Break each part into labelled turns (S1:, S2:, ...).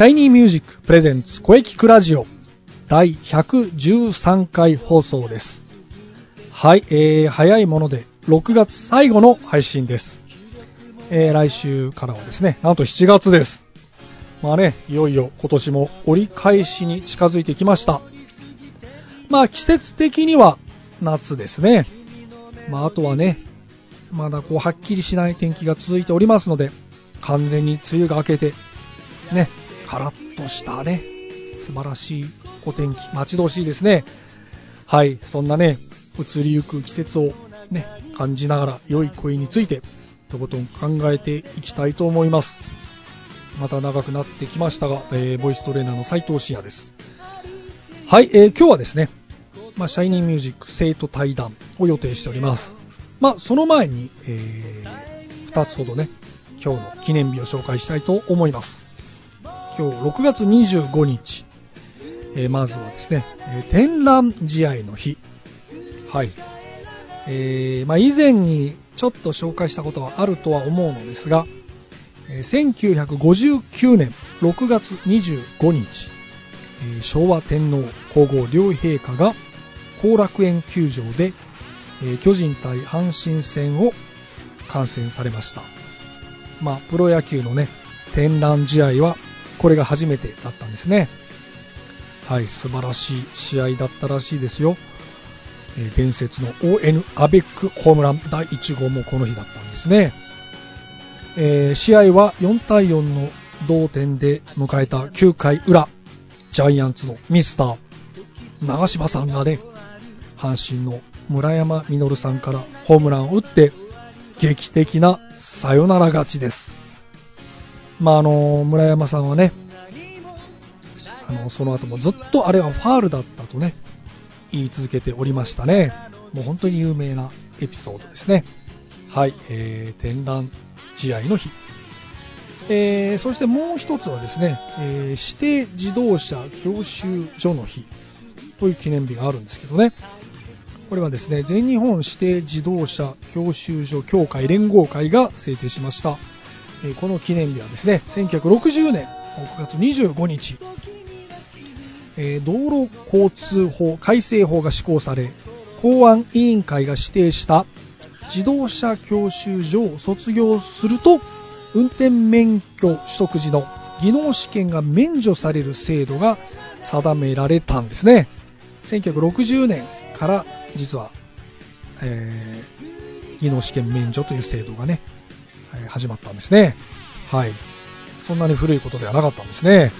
S1: シャイニーミュージック presents 声キクラジオ第113回放送です。はい、えー、早いもので6月最後の配信です。えー、来週からはですね、なんと7月です。まあね、いよいよ今年も折り返しに近づいてきました。まあ季節的には夏ですね。まああとはね、まだこうはっきりしない天気が続いておりますので、完全に梅雨が明けて、ね、カラッとしたね、素晴らしいお天気、待ち遠しいですね。はい、そんなね、移りゆく季節をね、感じながら良い声について、とことん考えていきたいと思います。また長くなってきましたが、えー、ボイストレーナーの斉藤慎也です。はい、えー、今日はですね、まあ、シャイニーミュージック生徒対談を予定しております。まあ、その前に、えー、2つほどね、今日の記念日を紹介したいと思います。今日6月25日、えー、まずはですね、えー、天覧試合の日。はい。えー、まあ、以前にちょっと紹介したことはあるとは思うのですが、えー、1959年6月25日、え、昭和天皇皇后両陛下が後楽園球場で、え、巨人対阪神戦を観戦されました。まあ、プロ野球のね、天覧試合はこれが初めてだったんですね。はい、素晴らしい試合だったらしいですよ。えー、伝説の ON アベックホームラン第1号もこの日だったんですね。えー、試合は4対4の同点で迎えた9回裏、ジャイアンツのミスター、長嶋さんがね、阪神の村山実さんからホームランを打って、劇的なサヨナラ勝ちです。まあ、あの村山さんはねあのその後もずっとあれはファールだったとね言い続けておりましたね。もう本当に有名なエピソードですね。はい、えー、展覧試合の日。えー、そしてもう一つはですね、えー、指定自動車教習所の日という記念日があるんですけどね、これはですね、全日本指定自動車教習所協会連合会が制定しました。えこの記念日はですね、1960年6月25日、え道路交通法改正法が施行され、公安委員会が指定した自動車教習所を卒業すると、運転免許取得時の技能試験が免除される制度が定められたんですね。1960年から実は、えー、技能試験免除という制度がね、始まったんですね。はい。そんなに古いことではなかったんですね。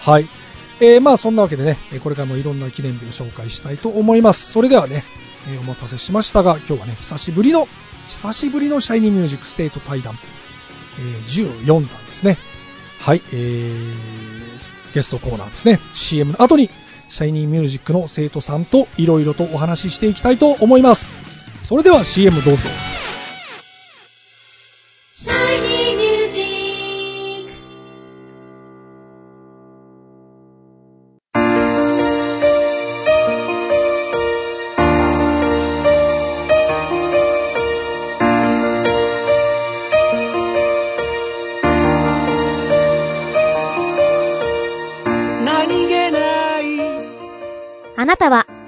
S1: はい。えー、まあそんなわけでね、これからもいろんな記念日を紹介したいと思います。それではね、えー、お待たせしましたが、今日はね、久しぶりの、久しぶりのシャイニーミュージックステート対談、えー、14弾ですね。はい、えー、ゲストコーナーですね。CM の後に、シャイニーミュージックの生徒さんといろいろとお話ししていきたいと思います。それでは CM どうぞ。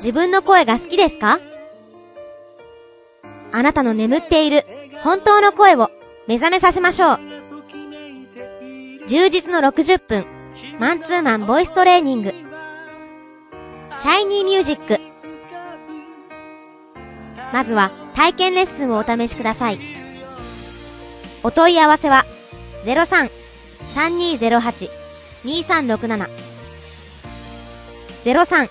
S2: 自分の声が好きですか？あなたの眠っている本当の声を目覚めさせましょう。充実の60分、マンツーマンボイストレーニング。シャイニーミュージック。まずは体験レッスンをお試しください。お問い合わせは03-3208-2367 03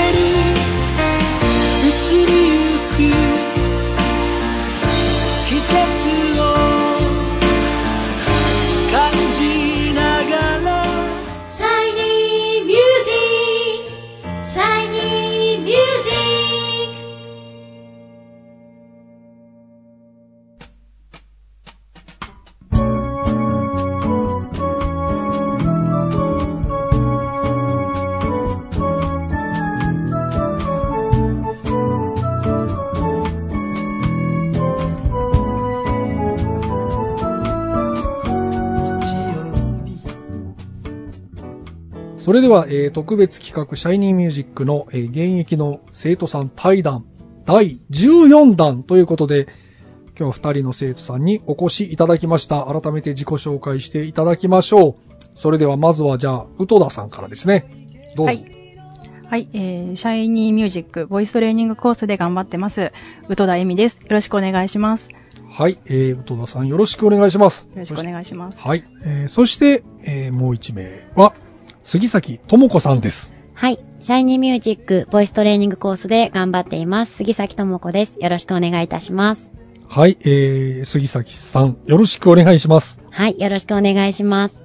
S1: それでは、えー特別企画、シャイニーミュージックの、えー現役の生徒さん対談、第14弾ということで、今日は2人の生徒さんにお越しいただきました。改めて自己紹介していただきましょう。それではまずはじゃあ、宇戸田さんからですね。どうぞ。
S3: はい。はい、えー、シャイニーミュージック、ボイストレーニングコースで頑張ってます。宇戸田恵美です。よろしくお願いします。よ
S1: はい、えー、宇戸田さんよろしくお願いします。
S3: ろしくお願いします。
S1: はい。えーそして、えーもう1名は、杉崎智子さんです。
S4: はい。シャイニーミュージックボイストレーニングコースで頑張っています。杉崎智子です。よろしくお願いいたします。
S1: はい、えー、杉崎さん、よろしくお願いします。
S4: はい。よろしくお願いします。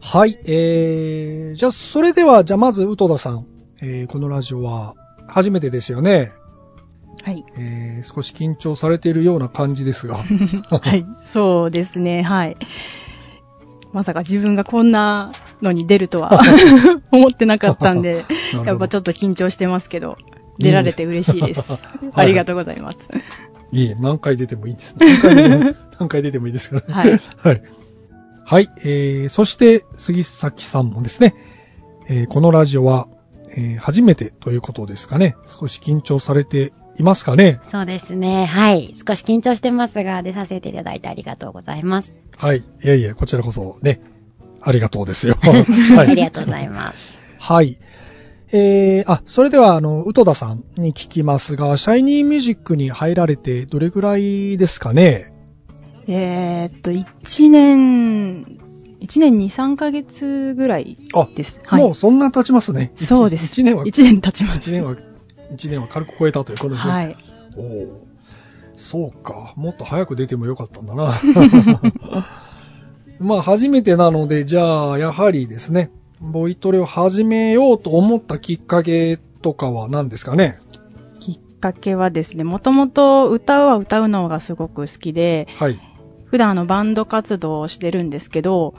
S1: はい、えー、じゃあ、それでは、じゃあ、まず、宇戸田さん、えー、このラジオは、初めてですよね。
S3: はい。
S1: えー、少し緊張されているような感じですが。
S3: はい。そうですね、はい。まさか自分がこんなのに出るとは 思ってなかったんで、やっぱちょっと緊張してますけど、出られて嬉しいです。ありがとうございます。
S1: いえ、何回出てもいいです。何回出ても、何回出てもいいですからね。
S3: はい。
S1: はい。はい、えー、そして、杉崎さんもですね、えー、このラジオは、えー、初めてということですかね。少し緊張されていますかね。
S4: そうですね。はい。少し緊張してますが、出させていただいてありがとうございます。
S1: はい。いやいや、こちらこそね、ありがとうですよ。
S4: あ
S1: はい。
S4: りがとうございます。
S1: はい。えー、あ、それでは、あの、宇戸田さんに聞きますが、シャイニーミュージックに入られてどれぐらいですかね？
S3: えーっと、1年、1年2、3ヶ月ぐらい
S1: あ、
S3: です。はい。
S1: もうそんな経ちますね。
S3: そうです。
S1: 1年は、
S3: 1年経ちます。
S1: 一年は、一年は軽く超えたということですね。
S3: はい。
S1: おお。そうか。もっと早く出てもよかったんだな。まあ、初めてなので、じゃあ、やはりですね、ボイトレを始めようと思ったきっかけとかは何ですかね？
S3: きっかけはですね、もともと歌うは歌うのがすごく好きで、
S1: はい。
S3: 普段あのバンド活動をしてるんですけど、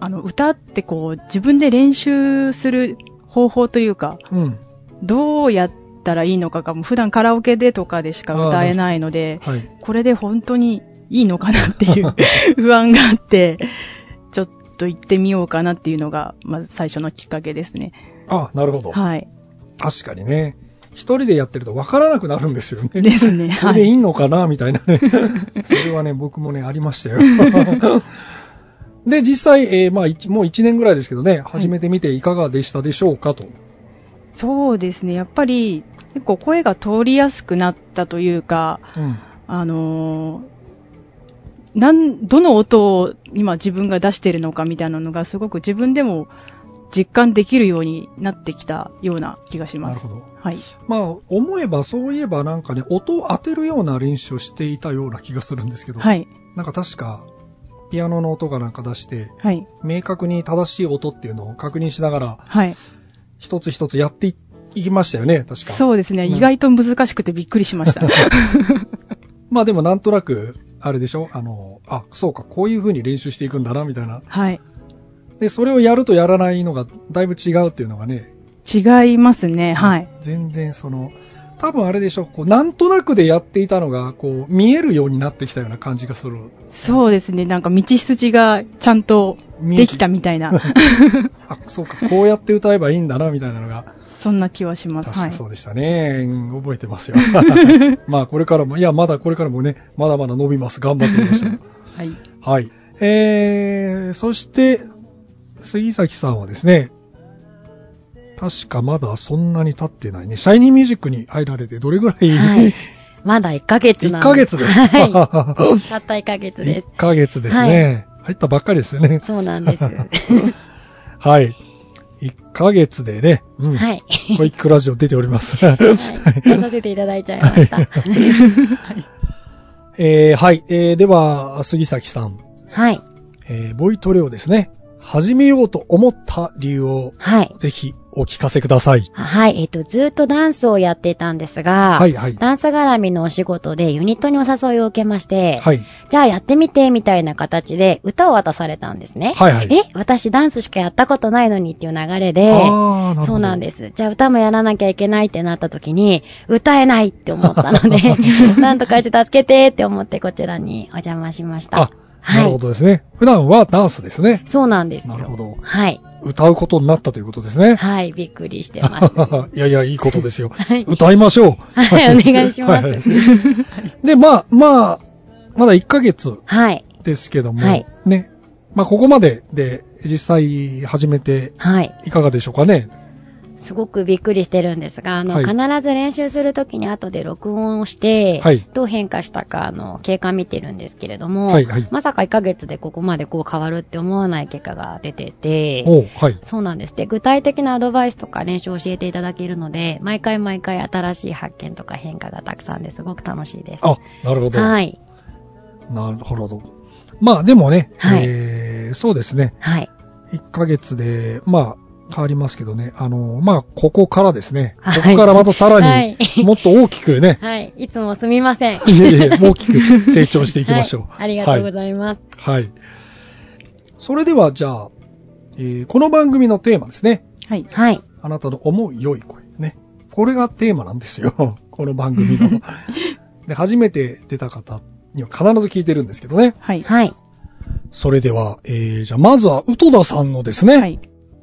S3: あの歌ってこう自分で練習する方法というか、
S1: うん。
S3: どうやったらいいのかがもう普段カラオケでとかでしか歌えないので、
S1: はい。
S3: これで本当にいいのかなっていう 不安があって、ちょっと行ってみようかなっていうのが、まず最初のきっかけですね。
S1: あ、なるほど。
S3: はい。
S1: 確かにね。一人でやってると分からなくなるんですよね。
S3: ですね。
S1: それでい
S3: はい。
S1: いのかなみたいなね。それはね、僕もね、ありましたよ。で、実際、えーまあ、一もう1年ぐらいですけどね、始めてみていかがでしたでしょうかと。
S3: そうですね。やっぱり結構声が通りやすくなったというか、
S1: うん。
S3: あのーなん、どの音を今自分が出してるのかみたいなのがすごく自分でも実感できるようになってきたような気がします。
S1: なるほど。
S3: はい。
S1: まあ、思えば、そういえばなんかね、音を当てるような練習をしていたような気がするんですけど、
S3: はい。
S1: なんか確か、ピアノの音がなんか出して、
S3: はい。
S1: 明確に正しい音っていうのを確認しながら、
S3: はい。
S1: 一つ一つやっていいきましたよね、確か。
S3: そうですね、
S1: うん
S3: 意外と難しくてびっくりしました。
S1: まあでもなんとなく、あれでしょ？あの、あ、そうか、こういう風に練習していくんだな、みたいな。
S3: はい。
S1: で、それをやるとやらないのがだいぶ違うっていうのがね、
S3: 違いますね。はい。
S1: 全然その、多分あれでしょ？こう、なんとなくでやっていたのが、こう、見えるようになってきたような感じがする。
S3: そうですね。なんか道筋がちゃんとできたみたいな、
S1: あ、そうか、こうやって歌えばいいんだな、みたいなのが、
S3: そんな気はします。はい。
S1: 確かそうでしたね。うん覚えてますよ。まあ、これからも、いや、まだこれからもね、まだまだ伸びます。頑張ってみましょう。
S3: はい。
S1: はい。えー、そして、杉崎さんはですね、確かまだそんなに経ってないね。シャイニーミュージックに入られてどれぐらい、
S4: はい。まだ1ヶ月なん
S1: 1ヶ月です。
S4: はい。たった1ヶ月です。
S1: 1ヶ月ですね。入ったばっかりですよね。
S4: そうなんです。
S1: はい。1ヶ月でね、うん。
S4: はい。
S1: 小池ラジオ出ております。
S4: はい。出させていただいちゃいました。
S1: えーはい。えーでは、杉崎さん、
S4: はい。
S1: えーボイトレをですね、始めようと思った理由を
S4: はい。
S1: ぜひお聞かせください。
S4: はい。えっ、と、ずっとダンスをやっていたんですが、
S1: はいはい。
S4: ダンス絡みのお仕事でユニットにお誘いを受けまして、
S1: はい。
S4: じゃあやってみて、みたいな形で歌を渡されたんですね。
S1: はいはい。
S4: え、私ダンスしかやったことないのにっていう流れで、そうなんです。じゃあ歌もやらなきゃいけないってなった時に、歌えないって思ったので、なんとかして助けてって思ってこちらにお邪魔しました。
S1: あ、なるほどですね。普段はダンスですね。
S4: そうなんですよ。
S1: なるほど。
S4: はい。
S1: 歌うことになったということですね。
S4: はい、びっくりしてます。
S1: いやいや、いいことですよ。
S4: はい。
S1: 歌いましょう。
S4: はいお願いします
S1: はで、まあ、まあ、まだ1ヶ月
S4: はい。
S1: ですけども、
S4: はい
S1: ね。まあ、ここまでで実際始めて
S4: はい。
S1: いかがでしょうかね。
S4: すごくびっくりしてるんですが、あの、
S1: はい
S4: 必ず練習するときに後で録音をして、
S1: はい
S4: どう変化したか、あの、経過見てるんですけれども、
S1: はいはい
S4: まさか1ヶ月でここまでこう変わるって思わない結果が出てて、
S1: おうはい。
S4: そうなんです。で、具体的なアドバイスとか練習を教えていただけるので、毎回毎回新しい発見とか変化がたくさんですごく楽しいです。
S1: あ、なるほど。
S4: はい。
S1: なるほど。まあ、でもね、
S4: はい
S1: えー、そうですね。
S4: はい。
S1: 1ヶ月で、まあ、変わりますけどね。あの、まあ、ここからですね。
S4: はい
S1: ここからまたさら
S4: はい
S1: に、もっと大きくね、
S4: はい。いつもすみません。
S1: いえいえ大きく成長していきましょう。
S4: はい。ありがとうございます。
S1: はい。それでは、じゃあ、えーこの番組のテーマですね。
S3: はい。
S4: はい。
S1: あなたの思う良い声。ね。これがテーマなんですよ。この番組の。で、初めて出た方には必ず聞いてるんですけどね。
S3: はい。
S4: はい。
S1: それでは、えー、じゃあ、まずは、宇多田さんのですね、
S3: はい。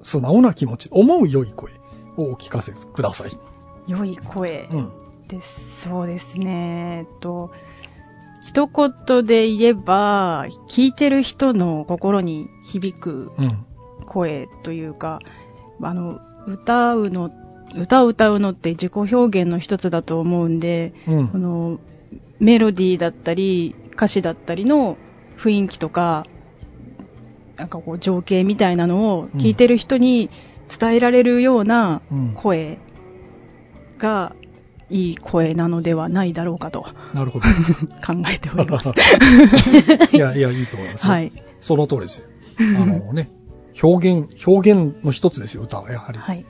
S1: 素直な気持ち、思う良い声をお聞かせください。
S3: 良い声
S1: うん。
S3: です。そうですね。えっと、一言で言えば、聞いてる人の心に響く
S1: うん。
S3: 声というか、あの、歌うの、歌を歌うのって自己表現の一つだと思うんで、
S1: うん
S3: こ。の、メロディーだったり、歌詞だったりの雰囲気とか、なんかこう情景みたいなのを聞いてる人に伝えられるような
S1: うん。
S3: 声がいい声なのではないだろうかと
S1: なるほど。
S3: 考えております。
S1: いや、いや、いいと思いますよ。
S3: はい。
S1: その通りですよ。あのね、表現、表現の一つですよ、歌は、やはり。
S3: はい。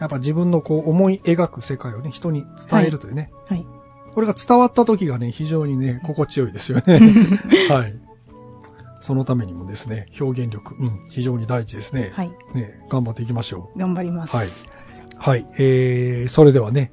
S1: やっぱ自分のこう思い描く世界をね、人に伝えるというね。
S3: はい。
S1: これが伝わった時がね、非常にね、心地よいですよね。はい。そのためにもですね、表現力、うん、非常に大事ですね。
S3: はい。
S1: ね、頑張っていきましょ
S3: 頑張ります。
S1: う。はい。はい。えー、それではね、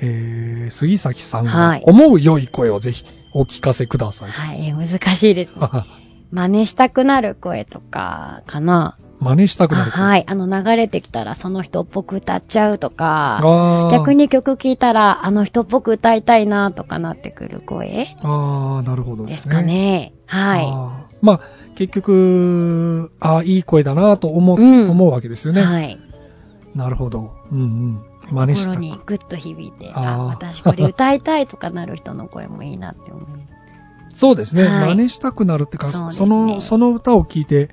S1: えー、杉崎さん
S4: はい
S1: が思う良い声をぜひお聞かせください。
S4: はい。難しいですね。真似したくなる声とか、かな。
S1: 真似したくなる声。。
S4: はいい。あの、流れてきたらその人っぽく歌っちゃうとか、逆。に曲聴いたらあの人っぽく歌いたいなとかなってくる声
S1: ああ、なるほどで
S4: ですす
S1: ね。
S4: かね。はい。
S1: あーまあ、結局、ああ、いい声だなと思う、
S4: うん
S1: 思うわけですよね。
S4: はい。
S1: なるほど。うんうん。真似した
S4: 心にグッと響いて、
S1: あー
S4: あ、私これ歌いたいとかなる人の声もいいなって思う。
S1: そうですね。
S4: はい
S1: 真似したくなるってか、
S4: そね
S1: の、その歌を聴いて、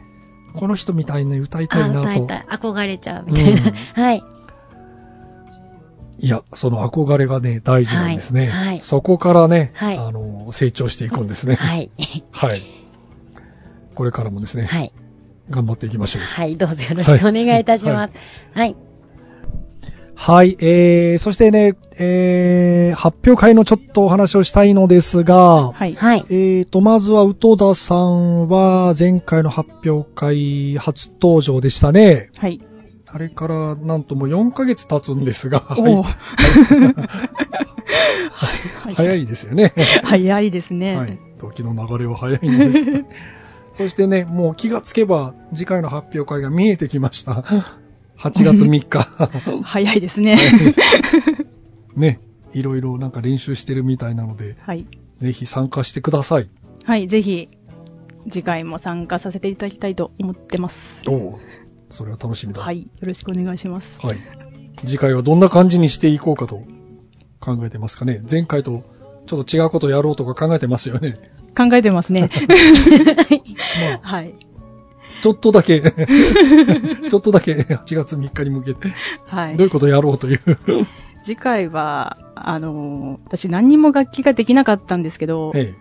S1: この人みたいに歌いたい
S4: あ、
S1: なと。
S4: 歌いたい。憧れちゃうみたいな。はい。
S1: いや、その憧れがね、大事なんですね。
S4: はいはい
S1: そこからね、
S4: はい
S1: あの、成長していくんですね。
S4: はい。
S1: はい。これからもですね、
S4: はい。
S1: 頑張っていきましょう。
S4: はい。どうぞよろしくお願いいたします。はい。
S1: はい、えー、そしてね、えー、発表会のちょっとお話をしたいのですが、
S3: はい。
S4: はい。
S1: えーと、まずは、宇多田さんは、前回の発表会初登場でしたね。
S3: はい。
S1: あれから、なんともう4ヶ月経つんですが、
S3: おー
S1: はい早いですよね。
S3: 早いですね。
S1: はい。時の流れは早いんです。そしてね、もう気がつけば、次回の発表会が見えてきました。8月3日。
S3: 早いですね。
S1: ね、いろいろなんか練習してるみたいなので、
S3: はい。
S1: ぜひ参加してください。
S3: はい。ぜひ、次回も参加させていただきたいと思ってます。
S1: おそれは楽しみだ。
S3: はい。よろしくお願いします。
S1: はい。次回はどんな感じにしていこうかと考えてますかね。前回とちょっと違うことやろうとか考えてますよね。
S3: 考えてますね。
S1: まあ、
S3: はい。
S1: ちょっとだけ、ちょっとだけ8月3日に向けて、
S3: はい
S1: どういう。ことやろうという。
S3: 次回は、あのー私何にも楽器ができなかったんですけど、
S1: え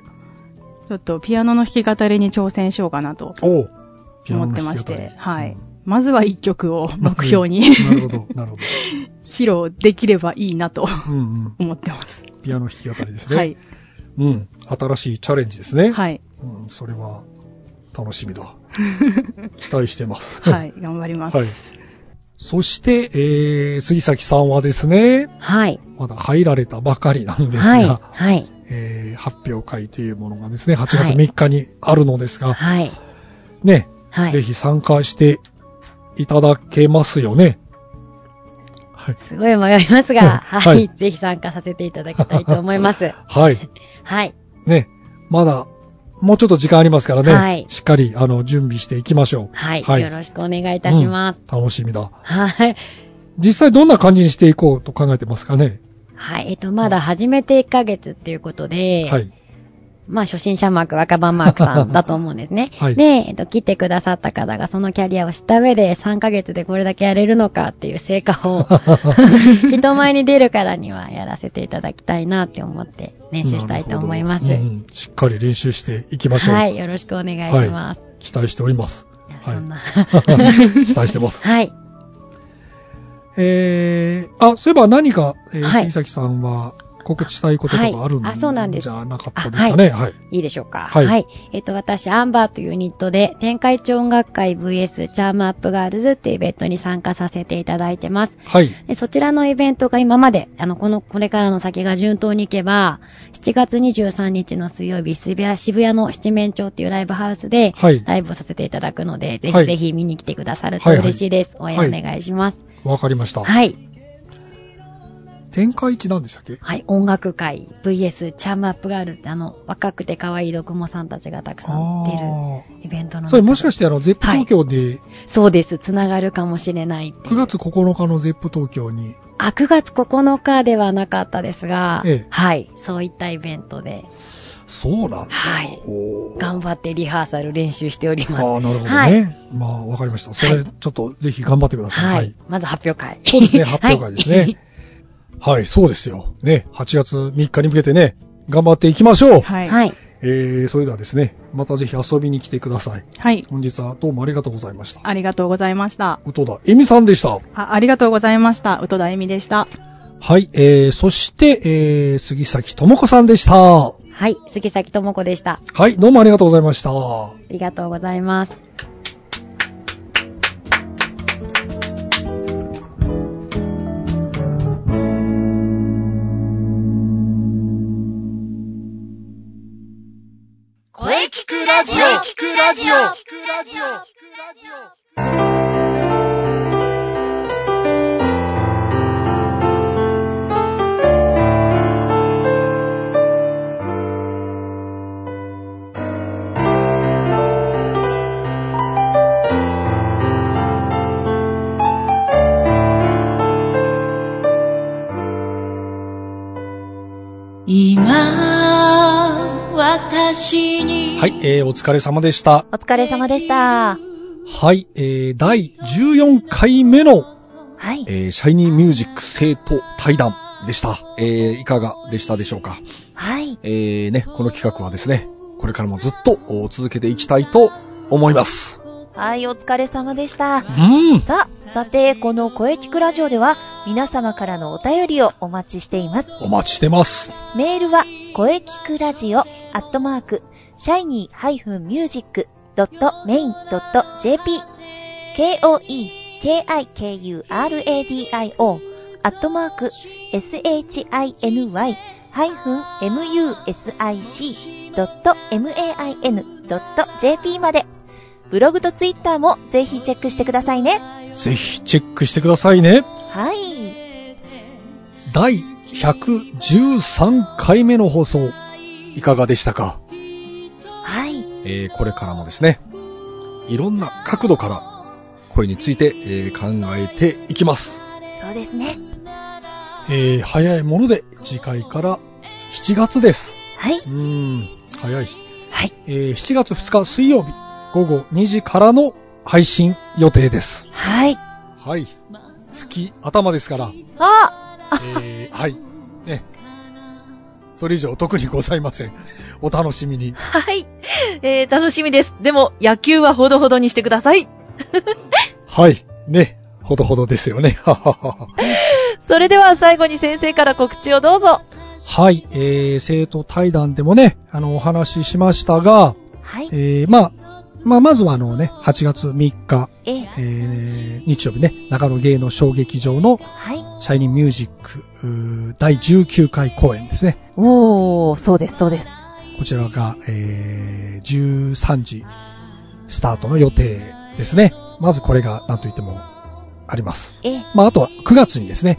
S3: ちょっとピアノの弾き語りに挑戦しようかなと思ってまして、はい。まずは一曲を目標に
S1: なるほど、なるほど。
S3: 披露できればいいなと
S1: うんうん。
S3: 思ってます。
S1: ピアノ弾き語りですね。
S3: はい。
S1: うん。新しいチャレンジですね。
S3: はい。
S1: うん、それは楽しみだ。期待してます。
S3: はい。頑張ります。
S1: はいそして、えー、杉崎さんはですね、
S4: はい。
S1: まだ入られたばかりなんですが、
S4: はい。はい。
S1: えー発表会というものがですね、8月3日にあるのですが、
S4: はい。
S1: ね、
S4: はい。
S1: ぜひ参加していただけますよね。はい。
S4: すごい迷いますが、
S1: うん
S4: は。
S1: はいい
S4: ぜひ参加させていただきたいと思います。
S1: はい。
S4: はい。
S1: ね、まだ、もうちょっと時間ありますからね、
S4: はい
S1: しっかり、あの、準備していきましょう。
S4: はい。
S1: はい
S4: よろしくお願いいたします。
S1: うん楽しみだ。
S4: はい。
S1: 実際どんな感じにしていこうと考えてますかね？
S4: はい。えっと、まだ始めて1ヶ月っていうことで、
S1: はい。
S4: まあ、初心者マーク、若葉マークさんだと思うんですね。
S1: はい
S4: で、えっと、来てくださった方がそのキャリアを知った上で3ヶ月でこれだけやれるのかっていう成果を 人前に出るからにはやらせていただきたいなって思って練習したいと思います。
S1: うんしっかり練習していきましょう。
S4: はい。よろしくお願いします。
S1: 期待しております。
S4: そんな。
S1: 期待してます。
S4: はい。
S1: えー、あ、そういえば何か、えー
S4: はい
S1: 杉崎さんは告知したいこととかあるんじゃなかったですかね。はい。
S4: いいでしょうか。
S1: はい
S4: えっ、と、私、アンバーというユニットで、天下一音楽会 VS チャームアップガールズっていうイベントに参加させていただいてます。
S1: はい。
S4: でそちらのイベントが今まで、あの、この、これからの先が順当にいけば、7月23日の水曜日、渋谷渋谷の七面鳥っていうライブハウスで、
S1: はい
S4: ライブをさせていただくので、ぜ
S1: はい
S4: ひぜひ見に来てくださると
S1: はいはい
S4: 嬉しいです。応援
S1: はい
S4: お願いします。
S1: わかりました。
S4: はい。
S1: 天下一なんでしたっけ？
S4: はい。音楽会 VS チャームアップガールってあの、若くて可愛いドクモさんたちがたくさん出る
S1: あ
S4: イベントの
S1: それもしかしてあの、ゼップ東京で、
S4: そうです。つながるかもしれないいう
S1: 9月9日のゼップ東京に、
S4: あ、9月9日ではなかったですが、
S1: ええ
S4: はい。そういったイベントで、
S1: そうなんだ。
S4: はい頑張ってリハーサル練習しております。
S1: ああ、なるほどね。
S4: はい
S1: まあ、わかりました。それ、ちょっとぜひ頑張ってください。
S4: はい。まず発表会。
S1: そうですね、発表会ですね。
S4: はい。
S1: はい、そうですよ。ね、8月3日に向けてね、頑張っていきましょう。
S3: はい。
S4: はい。
S1: えー、それではですね、またぜひ遊びに来てください。
S3: はい。
S1: 本日はどうもありがとうございました。
S3: ありがとうございました。
S1: 宇戸田恵美さんでした。
S3: あありがとうございました。宇戸田恵美でした。
S1: はい、えー、そして、えー、杉崎智子さんでした。は
S4: はい。杉崎智子でした。
S1: い、どうもありがとうございました。
S4: ありがとうございます。
S5: 声聞くラジオ。聞くラジオ。
S6: 今、私に。
S1: はい、えー、お疲れ様でした。
S2: お疲れ様でした。
S1: はい、えー、第14回目の、
S2: はい。
S1: えー、シャイニーミュージック生徒対談でした。えー、いかがでしたでしょうか？
S2: はい。
S1: えー、ね、この企画はですね、これからもずっとお続けていきたいと思います。
S2: はい、お疲れ様でした。
S1: うん。
S2: さあ、さて、この声聞くラジオでは、皆様からのお便りをお待ちしています。
S1: お待ちしてます。
S2: メールは、声聞くラジオ、アットマーク、シャイニー -music.main.jp、k-o-e-k-i-k-u-r-a-d-i-o、アットマーク、shiny-music.main.jp まで、ブログとツイッターもぜひチェックしてくださいね。
S1: ぜひチェックしてくださいね。
S2: はい。
S1: 第113回目の放送、いかがでしたか？
S2: はい。
S1: えー、これからもですね、いろんな角度から声について、えー考えていきます。
S5: そうですね。
S1: えー早いもので次回から7月です。
S5: はい。
S1: うーん、早い。
S5: はい。
S1: えー7月2日水曜日午後2時からの配信予定です。
S5: はい。
S1: はい。月頭ですから、
S5: あ
S1: えーはい。ね。それ以上特にございません。お楽しみに。
S7: はい。えー、楽しみです。でも、野球はほどほどにしてください。
S1: はい。ね。ほどほどですよね。はははは
S7: それでは最後に先生から告知をどうぞ。
S1: はい。えー、生徒対談でもね、あの、お話ししましたが、
S2: はい。
S1: えー、まあ、まあ、まずはあのね、8月3日、
S2: ええ。
S1: えー、日曜日ね、長野芸能小劇場の
S2: はい。
S1: シャイニーミュージック第19回公演ですね。
S7: おー、そうです、そうです。
S1: こちらが、えー、13時スタートの予定ですね。まずこれが何と言ってもあります。
S2: ええ。
S1: まあ、あとは9月にですね、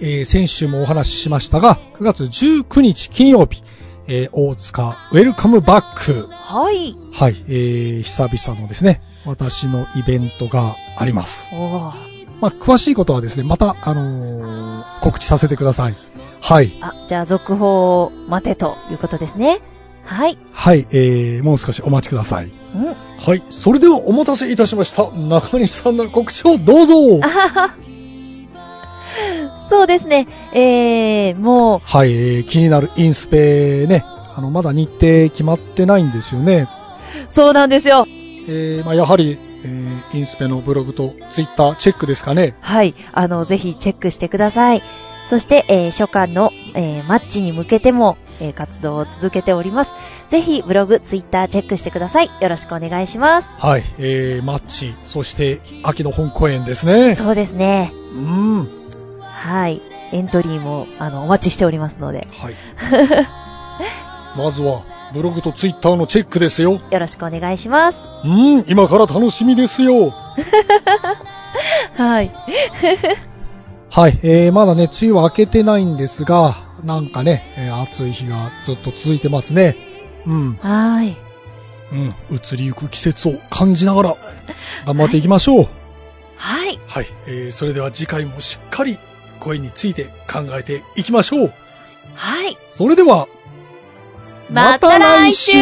S1: えー先週もお話ししましたが、9月19日金曜日、えー大塚ウェルカムバック。
S7: はい。
S1: はい、えー久々のですね、私のイベントがあります。
S7: おー。
S1: まあ、詳しいことはですね、また、あのー告知させてください。はい。
S7: あ、じゃあ続報を待てということですね。はい。
S1: はい、えー、もう少しお待ちください。
S7: うん。
S1: はい。それではお待たせいたしました。中西さんの告知をどうぞ
S7: あはは。そうですね。えー、も
S1: はい、えー、気になるインスペね。あの、まだ日程決まってないんですよね。
S7: う、そうなんですよ。
S1: えー、まあ、やはり、えー、インスペのブログとツイッターチェックですかね。
S7: はい。あの、ぜひチェックしてください。そして、えー初夏の、えーマッチに向けても、えー活動を続けております。ぜひ、ブログ、ツイッターチェックしてください。よろしくお願いします。
S1: はい、えー、マッチ、そして秋の本公演ですね。
S7: そうですね。
S1: うん。
S7: はい。エントリーも、あの、お待ちしておりますので、
S1: はい。まずは、ブログとツイッターのチェックですよ。
S7: よろしくお願いします。
S1: うん、今から楽しみですよ。
S7: はい。
S1: はい、えー、まだね、梅雨は明けてないんですが、なんかね、えー暑い日がずっと続いてますね。うん、
S7: はい。
S1: うん、移りゆく季節を感じながら、頑張っていきましょう。
S7: はい。
S1: はい、えー、それでは次回もしっかり声について考えていきましょう。
S7: はい。
S1: それでは、
S7: また来週